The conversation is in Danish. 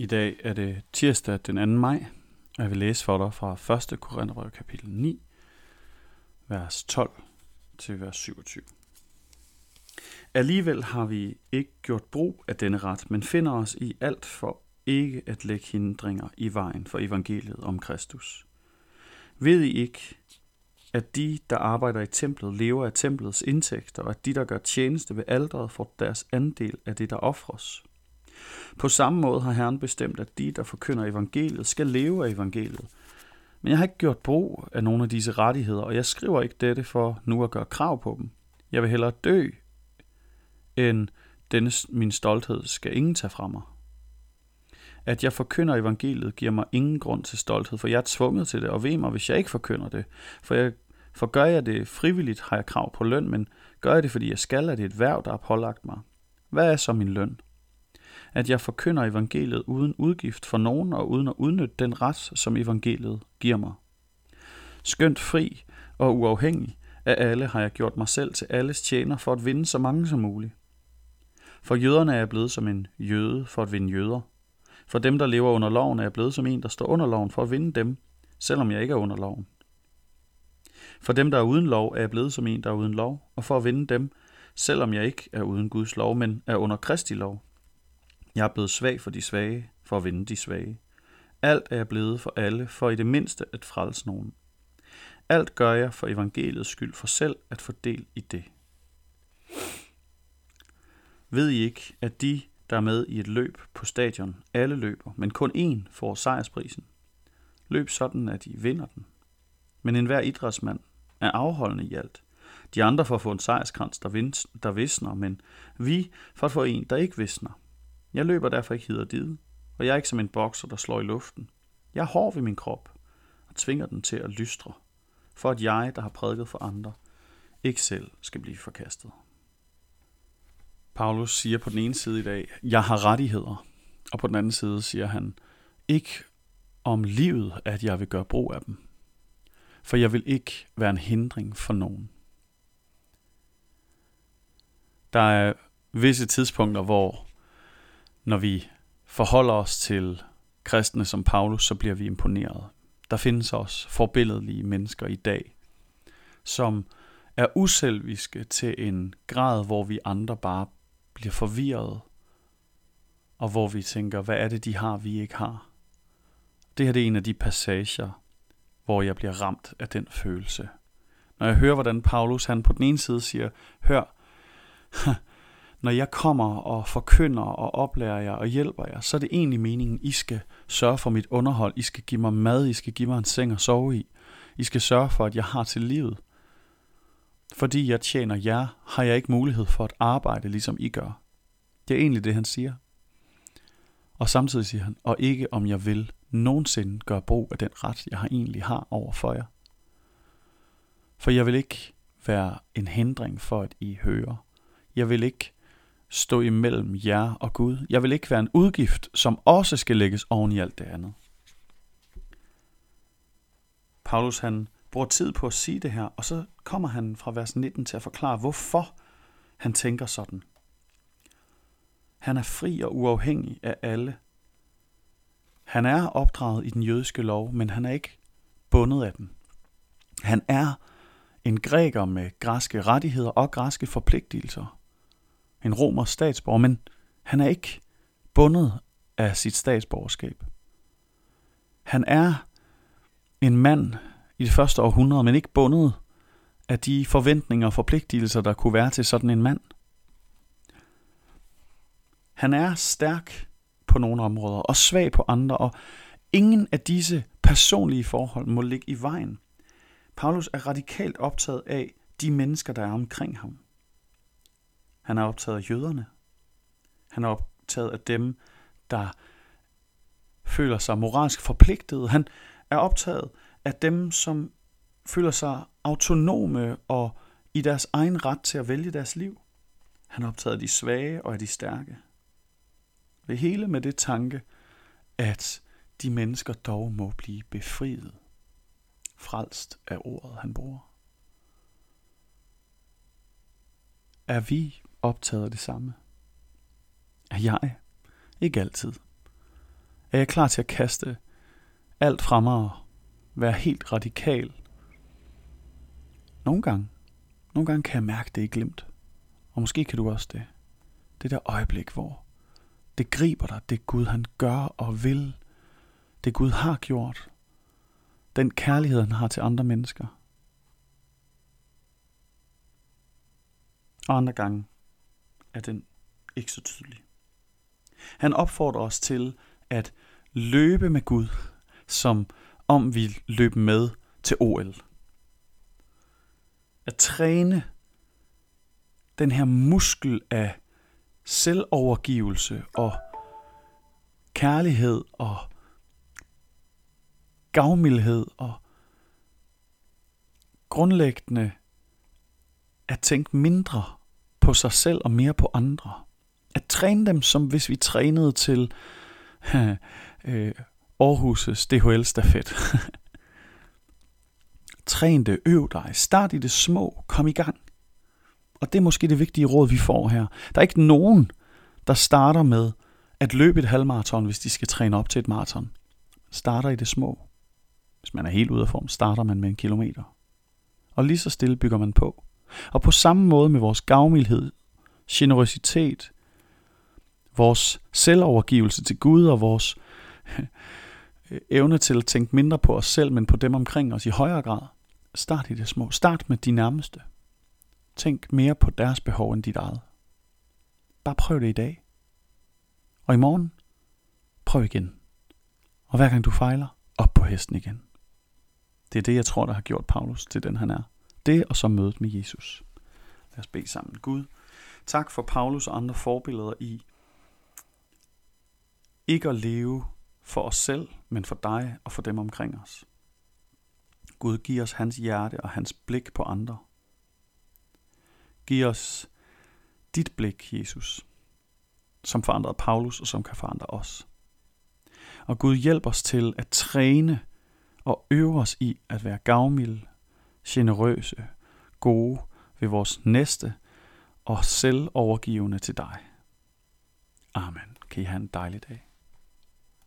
I dag er det tirsdag den 2. maj, og jeg vil læse for dig fra 1. Korintherbrev kapitel 9, vers 12 til vers 27. Alligevel har vi ikke gjort brug af denne ret, men finder os i alt for ikke at lægge hindringer i vejen for evangeliet om Kristus. Ved I ikke, at de, der arbejder i templet, lever af templets indtægter, og at de, der gør tjeneste ved alderet, får deres andel af det, der ofres? På samme måde har Herren bestemt, at de, der forkynder evangeliet, skal leve af evangeliet. Men jeg har ikke gjort brug af nogle af disse rettigheder, og jeg skriver ikke dette for nu at gøre krav på dem. Jeg vil hellere dø, end denne min stolthed skal ingen tage fra mig. At jeg forkynder evangeliet giver mig ingen grund til stolthed, for jeg er tvunget til det, og ved mig, hvis jeg ikke forkynder det. For, jeg, for gør jeg det frivilligt, har jeg krav på løn, men gør jeg det, fordi jeg skal, er det et værv, der er pålagt mig. Hvad er så min løn? At jeg forkynder evangeliet uden udgift for nogen og uden at udnytte den ret, som evangeliet giver mig. Skønt fri og uafhængig af alle har jeg gjort mig selv til alles tjener for at vinde så mange som muligt. For jøderne er jeg blevet som en jøde for at vinde jøder. For dem, der lever under loven, er jeg blevet som en, der står under loven for at vinde dem, selvom jeg ikke er under loven. For dem, der er uden lov, er jeg blevet som en, der er uden lov, og for at vinde dem, selvom jeg ikke er uden Guds lov, men er under Kristi lov, jeg er blevet svag for de svage, for at vinde de svage. Alt er jeg blevet for alle, for i det mindste at frelse nogen. Alt gør jeg for evangeliets skyld, for selv at få del i det. Ved I ikke, at de, der er med i et løb på stadion, alle løber, men kun én får sejrsprisen? Løb sådan, at I vinder den. Men enhver idrætsmand er afholdende i alt. De andre får få en sejrskrans, der, der visner, men vi får få en, der ikke visner. Jeg løber derfor ikke hid og did, og jeg er ikke som en bokser, der slår i luften. Jeg er hård ved min krop og tvinger den til at lystre, for at jeg, der har prædiket for andre, ikke selv skal blive forkastet. Paulus siger på den ene side i dag, jeg har rettigheder, og på den anden side siger han, ikke om livet, at jeg vil gøre brug af dem, for jeg vil ikke være en hindring for nogen. Der er visse tidspunkter, hvor når vi forholder os til kristne som Paulus, så bliver vi imponeret. Der findes også forbilledlige mennesker i dag, som er uselviske til en grad, hvor vi andre bare bliver forvirret, og hvor vi tænker, hvad er det, de har, vi ikke har? Det her det er en af de passager, hvor jeg bliver ramt af den følelse. Når jeg hører, hvordan Paulus han på den ene side siger, hør, når jeg kommer og forkynder og oplærer jer og hjælper jer, så er det egentlig meningen, I skal sørge for mit underhold. I skal give mig mad, I skal give mig en seng at sove i. I skal sørge for, at jeg har til livet. Fordi jeg tjener jer, har jeg ikke mulighed for at arbejde, ligesom I gør. Det er egentlig det, han siger. Og samtidig siger han, og ikke om jeg vil nogensinde gøre brug af den ret, jeg har egentlig har over for jer. For jeg vil ikke være en hindring for, at I hører. Jeg vil ikke stå imellem jer og Gud. Jeg vil ikke være en udgift, som også skal lægges oven i alt det andet. Paulus han bruger tid på at sige det her, og så kommer han fra vers 19 til at forklare, hvorfor han tænker sådan. Han er fri og uafhængig af alle. Han er opdraget i den jødiske lov, men han er ikke bundet af den. Han er en græker med græske rettigheder og græske forpligtelser en romers statsborger, men han er ikke bundet af sit statsborgerskab. Han er en mand i det første århundrede, men ikke bundet af de forventninger og forpligtelser, der kunne være til sådan en mand. Han er stærk på nogle områder og svag på andre, og ingen af disse personlige forhold må ligge i vejen. Paulus er radikalt optaget af de mennesker, der er omkring ham. Han er optaget af jøderne. Han er optaget af dem, der føler sig moralsk forpligtet. Han er optaget af dem, som føler sig autonome og i deres egen ret til at vælge deres liv. Han er optaget af de svage og af de stærke. Det hele med det tanke, at de mennesker dog må blive befriet, frelst af ordet, han bruger. Er vi optaget af det samme? Er jeg? Ikke altid. Er jeg klar til at kaste alt fra mig og være helt radikal? Nogle gange, nogle gange kan jeg mærke det i glimt. Og måske kan du også det. Det der øjeblik, hvor det griber dig, det Gud han gør og vil. Det Gud har gjort. Den kærlighed, han har til andre mennesker. Og andre gange er den ikke så tydelig. Han opfordrer os til at løbe med Gud, som om vi løb med til OL. At træne den her muskel af selvovergivelse og kærlighed og gavmildhed og grundlæggende at tænke mindre på sig selv og mere på andre. At træne dem, som hvis vi trænede til øh, Aarhus' DHL-stafet. Træn det, øv dig, start i det små, kom i gang. Og det er måske det vigtige råd, vi får her. Der er ikke nogen, der starter med at løbe et halvmarathon, hvis de skal træne op til et maraton. Starter i det små. Hvis man er helt ude af form, starter man med en kilometer. Og lige så stille bygger man på. Og på samme måde med vores gavmildhed, generøsitet, vores selvovergivelse til Gud og vores øh, evne til at tænke mindre på os selv, men på dem omkring os i højere grad. Start i det små. Start med de nærmeste. Tænk mere på deres behov end dit eget. Bare prøv det i dag. Og i morgen, prøv igen. Og hver gang du fejler, op på hesten igen. Det er det, jeg tror, der har gjort Paulus til den, han er. Det og så mødet med Jesus. Lad os bede sammen. Gud, tak for Paulus og andre forbilleder i ikke at leve for os selv, men for dig og for dem omkring os. Gud, giv os hans hjerte og hans blik på andre. Giv os dit blik, Jesus, som forandrede Paulus og som kan forandre os. Og Gud hjælp os til at træne og øve os i at være gavmilde, generøse, gode ved vores næste og selvovergivende til dig. Amen. Kan I have en dejlig dag.